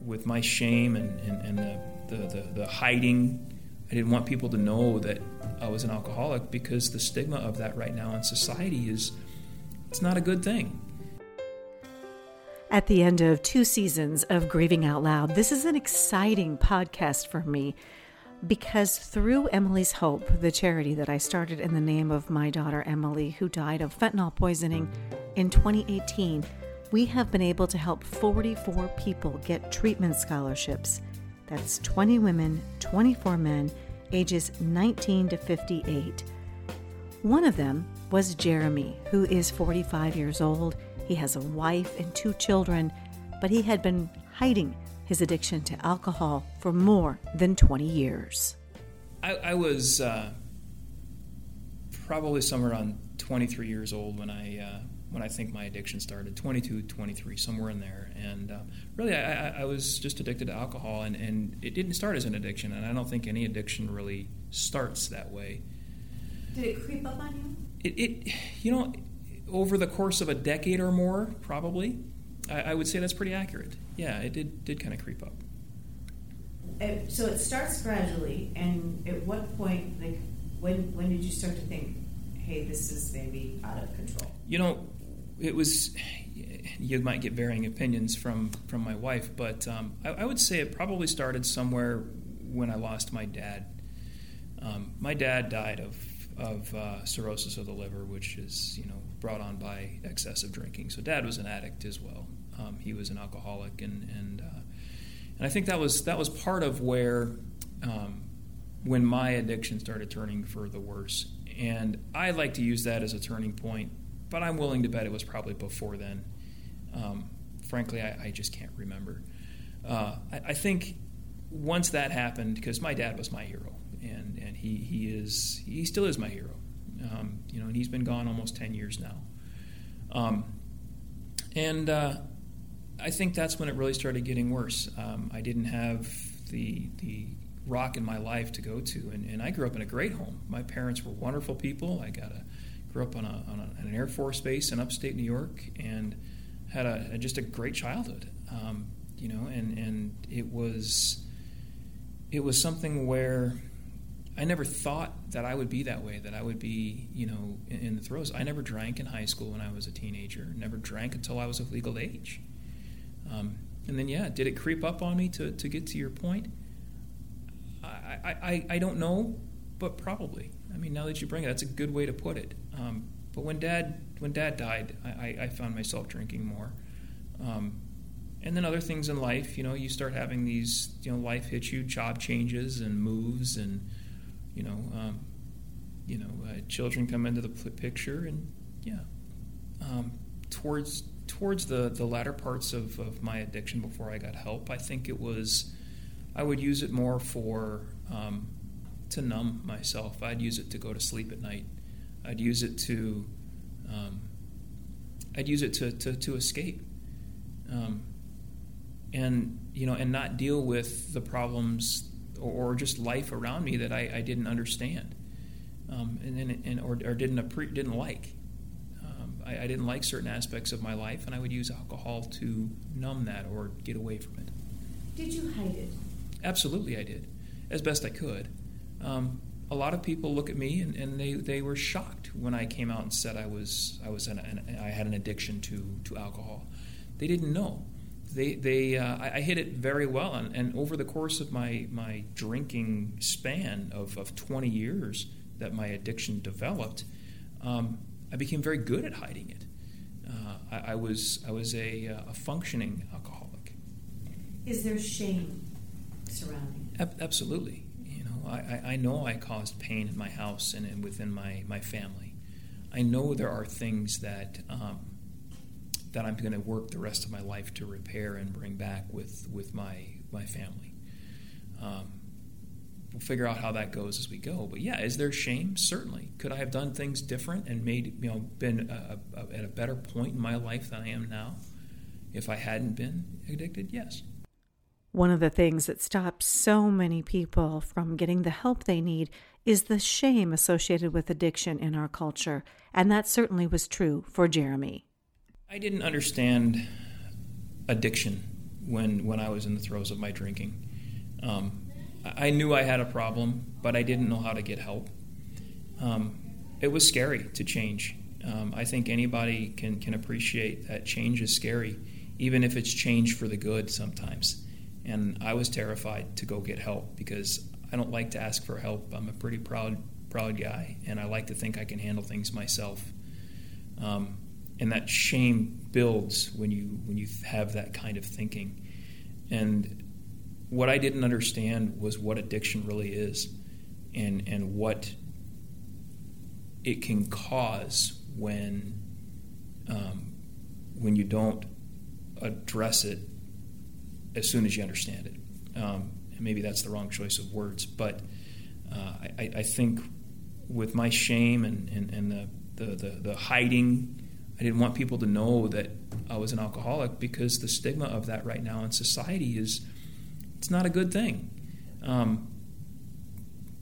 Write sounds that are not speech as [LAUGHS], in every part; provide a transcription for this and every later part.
with my shame and, and, and the, the, the, the hiding. I didn't want people to know that I was an alcoholic because the stigma of that right now in society is it's not a good thing. At the end of two seasons of Grieving Out Loud, this is an exciting podcast for me because through Emily's Hope, the charity that I started in the name of my daughter Emily, who died of fentanyl poisoning in 2018, we have been able to help 44 people get treatment scholarships. That's 20 women, 24 men, ages 19 to 58. One of them was Jeremy, who is 45 years old. He has a wife and two children, but he had been hiding his addiction to alcohol for more than 20 years. I, I was uh, probably somewhere around 23 years old when I uh, when I think my addiction started 22, 23, somewhere in there. And uh, really, I, I, was just addicted to alcohol, and, and it didn't start as an addiction, and I don't think any addiction really starts that way. Did it creep up on you? It, it you know, over the course of a decade or more, probably. I, I would say that's pretty accurate. Yeah, it did did kind of creep up. Uh, so it starts gradually, and at what point, like, when when did you start to think, hey, this is maybe out of control? You know, it was. You might get varying opinions from from my wife, but um, I, I, would say it probably started somewhere when I lost my dad. Um, my dad died of of uh, cirrhosis of the liver, which is you know brought on by excessive drinking. So dad was an addict as well. Um, he was an alcoholic, and and uh, and I think that was that was part of where um, when my addiction started turning for the worse. And I like to use that as a turning point, but I'm willing to bet it was probably before then. Um, frankly, I, I, just can't remember. Uh, I, I, think once that happened, because my dad was my hero, and, and he, he is he still is my hero. Um, you know, and he's been gone almost ten years now. Um, and uh, I think that's when it really started getting worse. Um, I didn't have the the rock in my life to go to, and, and I grew up in a great home. My parents were wonderful people. I got a grew up on, a, on a, an Air Force base in upstate New York, and had a, just a great childhood. Um, you know, and and it was it was something where I never thought that I would be that way, that I would be, you know, in, in, the throes. I never drank in high school when I was a teenager. Never drank until I was of legal age. Um, and then, yeah, did it creep up on me to, to get to your point? I, I, I don't know, but probably. I mean, now that you bring it, that's a good way to put it. Um, but when dad when dad died, I, I found myself drinking more. Um, and then other things in life, you know, you start having these, you know, life hits you, job changes and moves, and you know, um, you know, uh, children come into the picture, and yeah, um, towards towards the, the latter parts of, of my addiction before I got help, I think it was, I would use it more for, um, to numb myself. I'd use it to go to sleep at night. I'd use it to, um, I'd use it to, to, to escape. Um, and, you know, and not deal with the problems or, or just life around me that I, I didn't understand. Um, and, and, and or, or didn't, didn't like. I, I, didn't like certain aspects of my life, and I would use alcohol to numb that or get away from it. Did you hide it? Absolutely, I did, as best I could. Um, a lot of people look at me and, and, they, they were shocked when I came out and said I was I was an, an, I had an addiction to, to alcohol. They didn't know. They, they uh, I, I, hid it very well, and, and, over the course of my, my drinking span of, of 20 years that my addiction developed, um, I became very good at hiding it. Uh, I, I, was I was a, uh, a, functioning alcoholic. Is there shame surrounding it? Ab- absolutely. I, I know I caused pain in my house and, and within my, my family. I know there are things that um, that I'm going to work the rest of my life to repair and bring back with with my my family. Um, we'll figure out how that goes as we go. But yeah, is there shame? Certainly. Could I have done things different and made you know been a, a, at a better point in my life than I am now if I hadn't been addicted? Yes. One of the things that stops so many people from getting the help they need is the shame associated with addiction in our culture, and that certainly was true for Jeremy. I didn't understand addiction when when I was in the throes of my drinking. Um, I knew I had a problem, but I didn't know how to get help. Um, it was scary to change. Um, I think anybody can can appreciate that change is scary, even if it's change for the good sometimes. And I was terrified to go get help because I don't like to ask for help. I'm a pretty proud proud guy, and I like to think I can handle things myself. Um, and that shame builds when you when you have that kind of thinking. And what I didn't understand was what addiction really is, and and what it can cause when um, when you don't address it as soon as you understand it. Um, and maybe that's the wrong choice of words, but uh, I, I, think with my shame and, and, and the, the, the, the, hiding, I didn't want people to know that I was an alcoholic because the stigma of that right now in society is it's not a good thing. Um,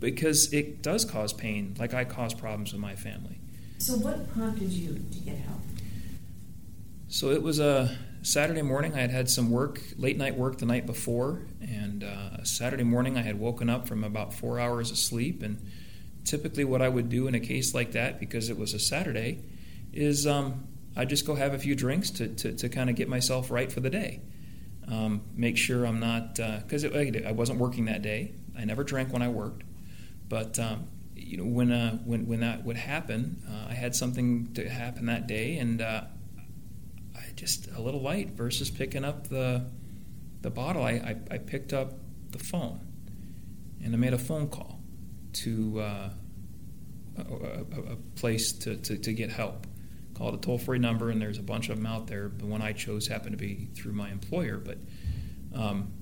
because it does cause pain, like I cause problems with my family. So, what prompted you to get help? So, it was a Saturday morning. I had had some work, late night work the night before, and uh, Saturday morning I had woken up from about four hours of sleep. And typically, what I would do in a case like that, because it was a Saturday, is um, I'd just go have a few drinks to, to, to kind of get myself right for the day. Um, make sure I'm not, because uh, I wasn't working that day. I never drank when I worked. But um, you know, when uh, when when that would happen, uh, I had something to happen that day, and uh, I just a little light versus picking up the the bottle. I, I, I picked up the phone, and I made a phone call to uh, a, a, a, place to, to, to get help. Called a toll free number, and there's a bunch of them out there. The one I chose happened to be through my employer, but. Um,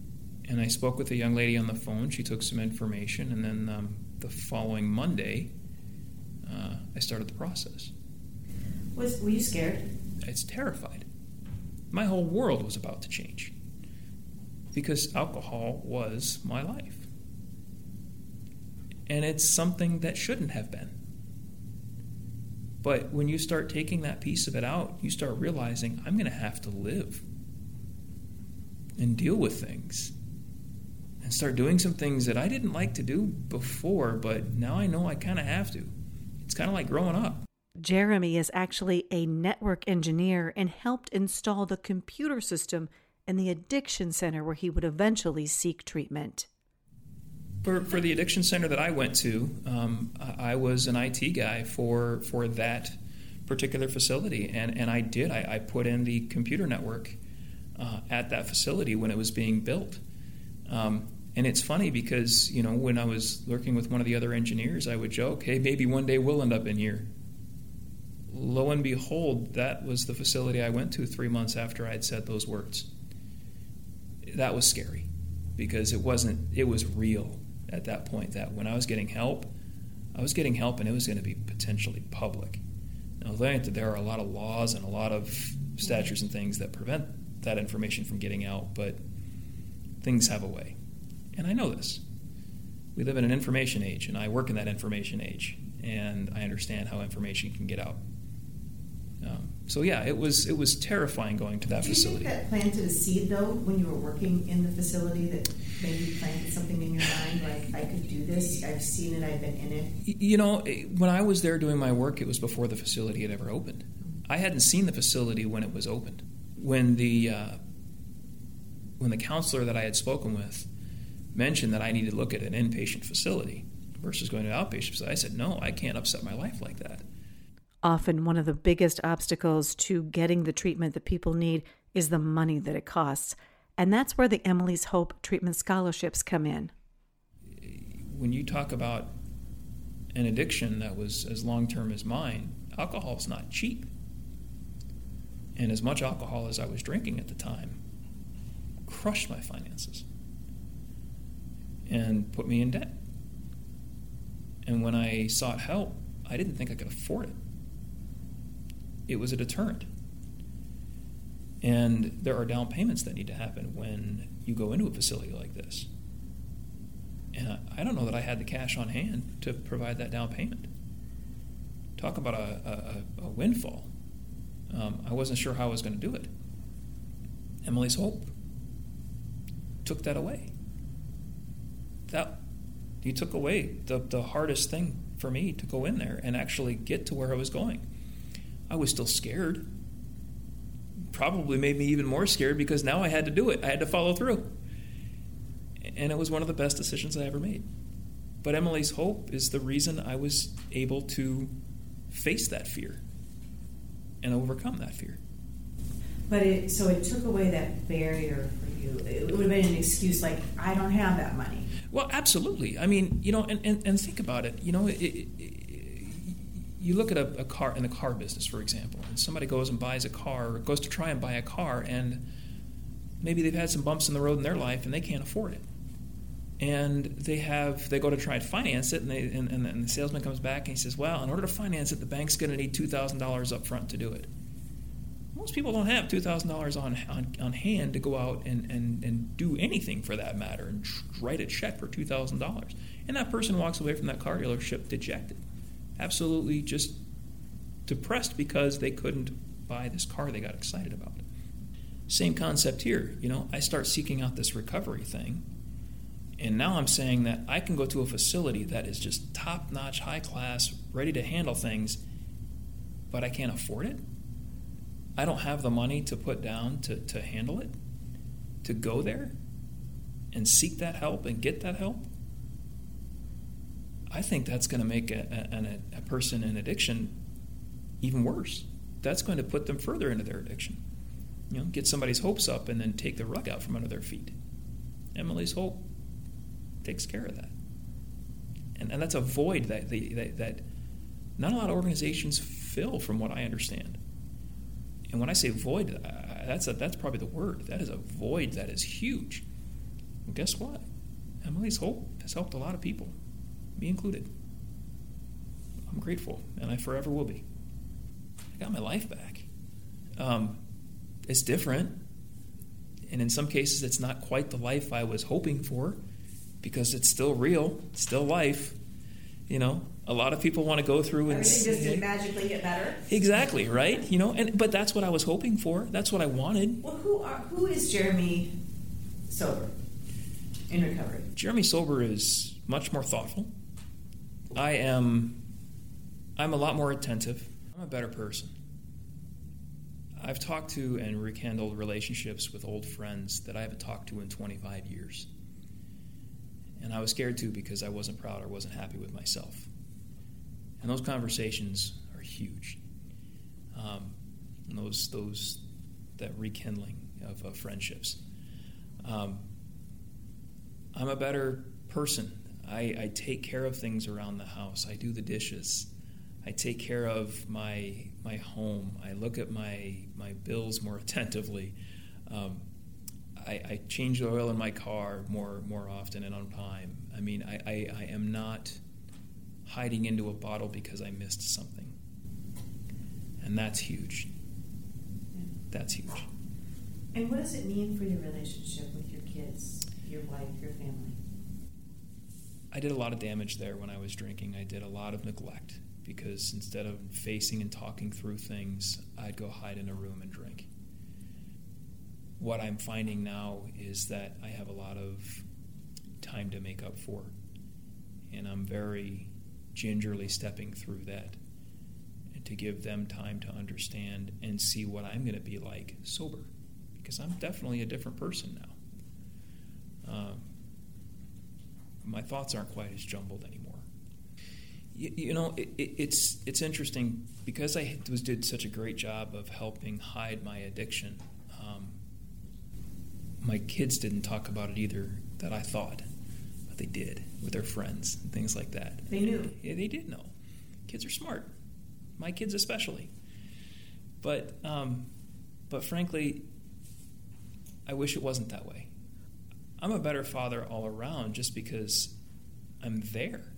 and I spoke with a young lady on the phone. She took some information, and then um, the following Monday, uh, I started the process. Was were you scared? It's terrified. My whole world was about to change because alcohol was my life, and it's something that shouldn't have been. But when you start taking that piece of it out, you start realizing I'm going to have to live and deal with things and start doing some things that I didn't like to do before, but now I know I kind of have to. It's kind of like growing up. Jeremy is actually a network engineer and helped install the computer system in the addiction center where he would eventually seek treatment. For, for the addiction center that I went to, um, I was an IT guy for, for that particular facility, and, and I did. I, I put in the computer network uh, at that facility when it was being built. Um, and it's funny because, you know, when I was working with one of the other engineers, I would joke, hey, maybe one day we'll end up in here. Lo and behold, that was the facility I went to three months after I had said those words. That was scary because it wasn't, it was real at that point that when I was getting help, I was getting help and it was going to be potentially public. Now, there are a lot of laws and a lot of statutes and things that prevent that information from getting out, but things have a way. And I know this. We live in an information age, and I work in that information age, and I understand how information can get out. So yeah, it was it was terrifying going to that Do facility. you think that planted a seed though when you were working in the facility that maybe planted something in your mind like I could do this, I've seen it, I've been in it. You know, when I was there doing my work, it was before the facility had ever opened. I hadn't seen the facility when it was opened. When the uh, when the counselor that I had spoken with mentioned that I needed to look at an inpatient facility versus going to an outpatient facility. I said, no, I can't upset my life like that. Often, one of the biggest obstacles to getting the treatment that people need is the money that it costs. And that's where the Emily's Hope treatment scholarships come in. When you talk about an addiction that was as long term as mine, alcohol is not cheap. And as much alcohol as I was drinking at the time crushed my finances and put me in debt. And when I sought help, I didn't think I could afford it. It was a deterrent. And there are down payments that need to happen when you go into a facility like this. And I don't know that I had the cash on hand to provide that down payment. Talk about a, a, a windfall. Um, I wasn't sure how I was going to do it. Emily's Hope took that away. That you took away the, the hardest thing for me to go in there and actually get to where I was going. I was still scared. Probably made me even more scared because now I had to do it. I had to follow through. And it was one of the best decisions I ever made. But Emily's hope is the reason I was able to face that fear and overcome that fear. But it so it took away that barrier for you. It would have been an excuse like I don't have that money. Well, absolutely. I mean, you know, and, and, and think about it. You know, it, it, you look at a, a, car in the car business, for example, and somebody goes and buys a car, or goes to try and buy a car, and maybe they've had some bumps in the road in their life and they can't afford it. And they have they go to try and finance it, and, they, and, and, and the salesman comes back and he says, "Well, in order to finance it, the bank's going to need two thousand dollars up front to do it." most people don't have $2,000 on, on, on hand to go out and, and, and do anything for that matter and write a check for $2,000. And that person walks away from that car dealership dejected, absolutely just depressed because they couldn't buy this car they got excited about. Same concept here. You know, I start seeking out this recovery thing. And now I'm saying that I can go to a facility that is just top notch, high class, ready to handle things, but I can't afford it I don't have the money to put down to, to handle it, to go there and seek that help and get that help, I think that's going to make a, a, a, person in addiction even worse. That's going to put them further into their addiction. You know, get somebody's hopes up and then take the rug out from under their feet. Emily's hope takes care of that. And, and that's a void that, that, that not a lot of organizations fill, from what I understand. And when I say void, that's a, that's probably the word. That is a void that is huge. And guess what? Emily's hope has helped a lot of people, me included. I'm grateful, and I forever will be. I got my life back. Um, it's different, and in some cases, it's not quite the life I was hoping for, because it's still real, it's still life. You know, a lot of people want to go through and everything just magically get better. Exactly right. You know, and but that's what I was hoping for. That's what I wanted. Well, who are who is Jeremy Sober in recovery? Jeremy Sober is much more thoughtful. I am. I'm a lot more attentive. I'm a better person. I've talked to and rekindled relationships with old friends that I haven't talked to in 25 years. And I was scared too because I wasn't proud or wasn't happy with myself. And those conversations are huge. Um, those those that rekindling of, of friendships. Um, I'm a better person. I, I take care of things around the house. I do the dishes. I take care of my my home. I look at my my bills more [LAUGHS] attentively. Um, I, I, change the oil in my car more more often and on time. I mean, I, I, I am not hiding into a bottle because I missed something. And that's huge. That's huge. And what does it mean for your relationship with your kids, your wife, your family? I did a lot of damage there when I was drinking. I did a lot of neglect because instead of facing and talking through things, I'd go hide in a room and drink. What I'm finding now is that I have a lot of time to make up for. And I'm very gingerly stepping through that to give them time to understand and see what I'm going to be like sober because I'm definitely a different person now. Um, my thoughts aren't quite as jumbled anymore. You, you know, it, it, it's it's interesting because I was did such a great job of helping hide my addiction. Um, my kids didn't talk about it either that I thought but they did with their friends and things like that. They knew. Yeah, they did know. Kids are smart. My kids especially. But um, but frankly, I wish it wasn't that way. I'm a better father all around just because I'm there.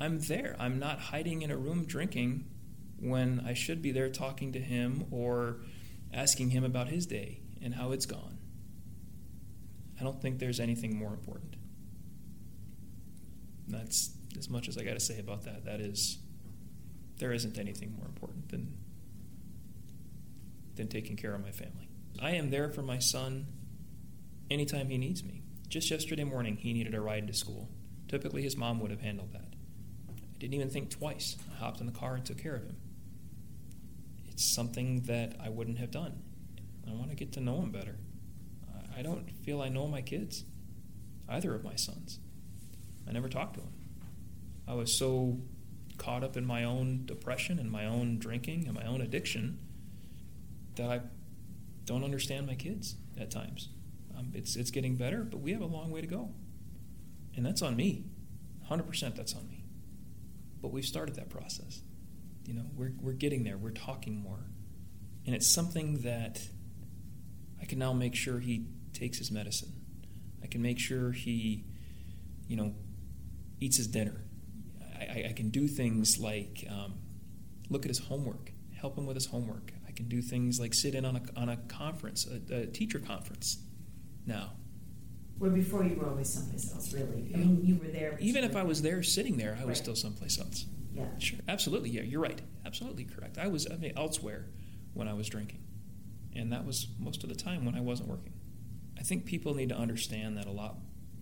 I'm there. I'm not hiding in a room drinking when I should be there talking to him or asking him about his day and how it's gone. I don't think there's anything more important that's as much as I got to say about that. That is, there isn't anything more important than than taking care of my family. I am there for my son anytime he needs me. Just yesterday morning, he needed a ride to school. Typically, his mom would have handled that. I didn't even think twice. I hopped in the car and took care of him. It's something that I wouldn't have done. I want to get to know him better. I don't feel I know my kids, either of my sons. I never talked to them. I was so caught up in my own depression and my own drinking and my own addiction that I don't understand my kids at times. Um, it's, it's getting better, but we have a long way to go. And that's on me. 100% that's on me. But we've started that process. You know, we're, we're getting there. We're talking more. And it's something that I can now make sure he takes his medicine. I can make sure he, you know, eats his dinner. I, I can do things like um, look at his homework, help him with his homework. I can do things like sit in on a, on a conference, a, a teacher conference now. Well, before you were always someplace else, really. I mean, you were there. Even if I was there sitting there, I was still someplace else. Yeah. Sure. Absolutely. Yeah, you're right. Absolutely correct. I was I mean, elsewhere when I was drinking. And that was most of the time when I wasn't working. I think people need to understand that a lot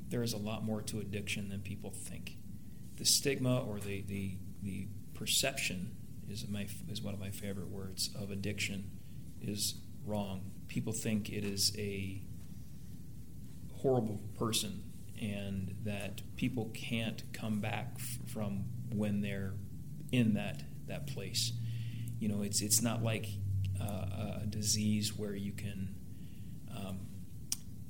there is a lot more to addiction than people think. The stigma or the, the, the perception is my is one of my favorite words of addiction is wrong. People think it is a horrible person and that people can't come back f- from when they're in that that place. You know, it's it's not like uh, a disease where you can um,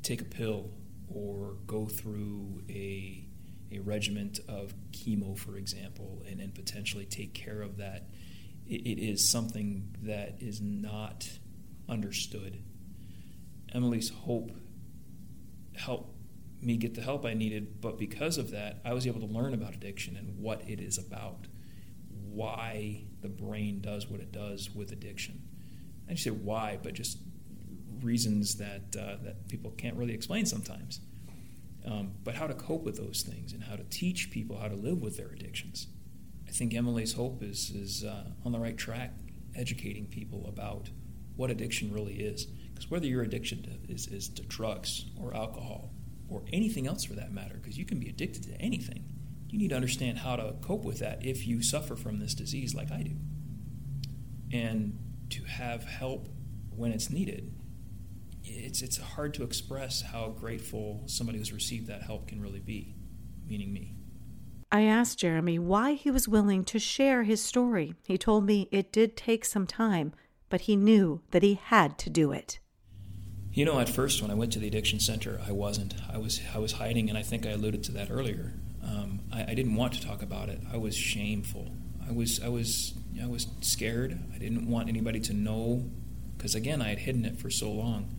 take a pill or go through a a regiment of chemo, for example, and then potentially take care of that. it, it is something that is not understood. Emily's hope helped me get the help I needed, but because of that, I was able to learn about addiction and what it is about, why the brain does what it does with addiction. I just say why, but just reasons that uh, that people can't really explain sometimes. Um, but how to cope with those things and how to teach people how to live with their addictions. I think Emily's hope is is uh, on the right track, educating people about what addiction really is. Because whether your addiction to, is, is to drugs or alcohol or anything else for that matter, because you can be addicted to anything, you need to understand how to cope with that if you suffer from this disease like I do. And to have help when it's needed, it's, it's hard to express how grateful somebody who's received that help can really be, meaning me. I asked Jeremy why he was willing to share his story. He told me it did take some time, but he knew that he had to do it. You know, at first when I went to the addiction center, I wasn't. I was I was hiding, and I think I alluded to that earlier. Um, I, I, didn't want to talk about it. I was shameful. I was I was I was scared. I didn't want anybody to know, because again, I had hidden it for so long.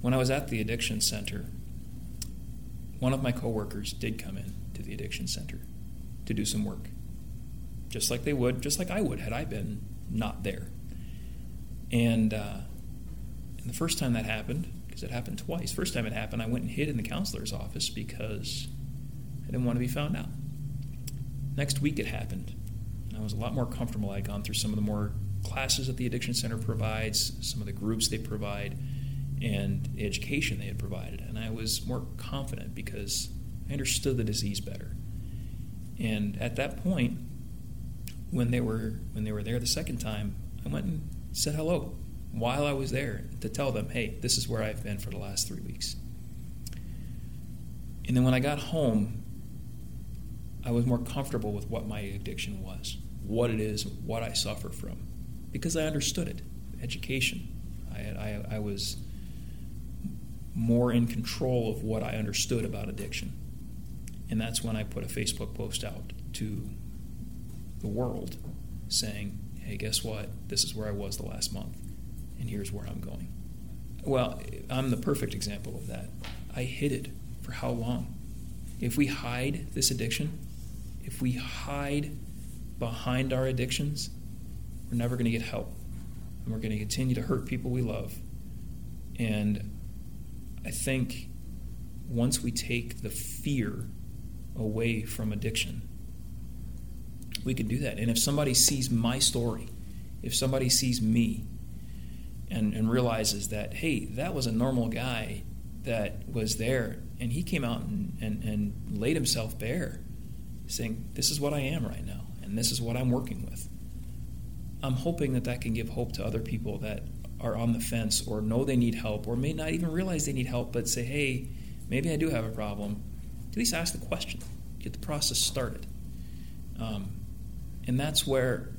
When I was at the addiction center, one of my coworkers did come in to the addiction center to do some work, just like they would, just like I would had I been not there. And uh, and the first time that happened, because it happened twice, first time it happened, I went and hid in the counselor's office because I didn't want to be found out. Next week it happened. I was a lot more comfortable. I'd gone through some of the more classes that the Addiction Center provides, some of the groups they provide, and the education they had provided. And I was more confident because I understood the disease better. And at that point, when they were when they were there the second time, I went and said hello while I was there to tell them, hey, this is where I've been for the last three weeks. And then when I got home, I was more comfortable with what my addiction was, what it is, what I suffer from, because I understood it. Education. I, I, I was more in control of what I understood about addiction. And that's when I put a Facebook post out to the world saying, hey, guess what? This is where I was the last month and here's where I'm going. Well, I'm the perfect example of that. I hid it for how long? If we hide this addiction, if we hide behind our addictions, we're never going to get help. And we're going to continue to hurt people we love. And I think once we take the fear away from addiction, we can do that. And if somebody sees my story, if somebody sees me, and, and realizes that, hey, that was a normal guy that was there, and he came out and, and, and laid himself bare, saying, This is what I am right now, and this is what I'm working with. I'm hoping that that can give hope to other people that are on the fence or know they need help or may not even realize they need help, but say, Hey, maybe I do have a problem. At least ask the question, get the process started. Um, and that's where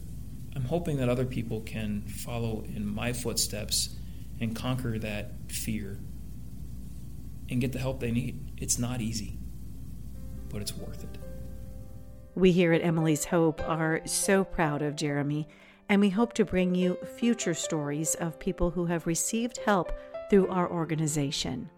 I'm hoping that other people can follow in my footsteps and conquer that fear and get the help they need. It's not easy, but it's worth it. We here at Emily's Hope are so proud of Jeremy, and we hope to bring you future stories of people who have received help through our organization.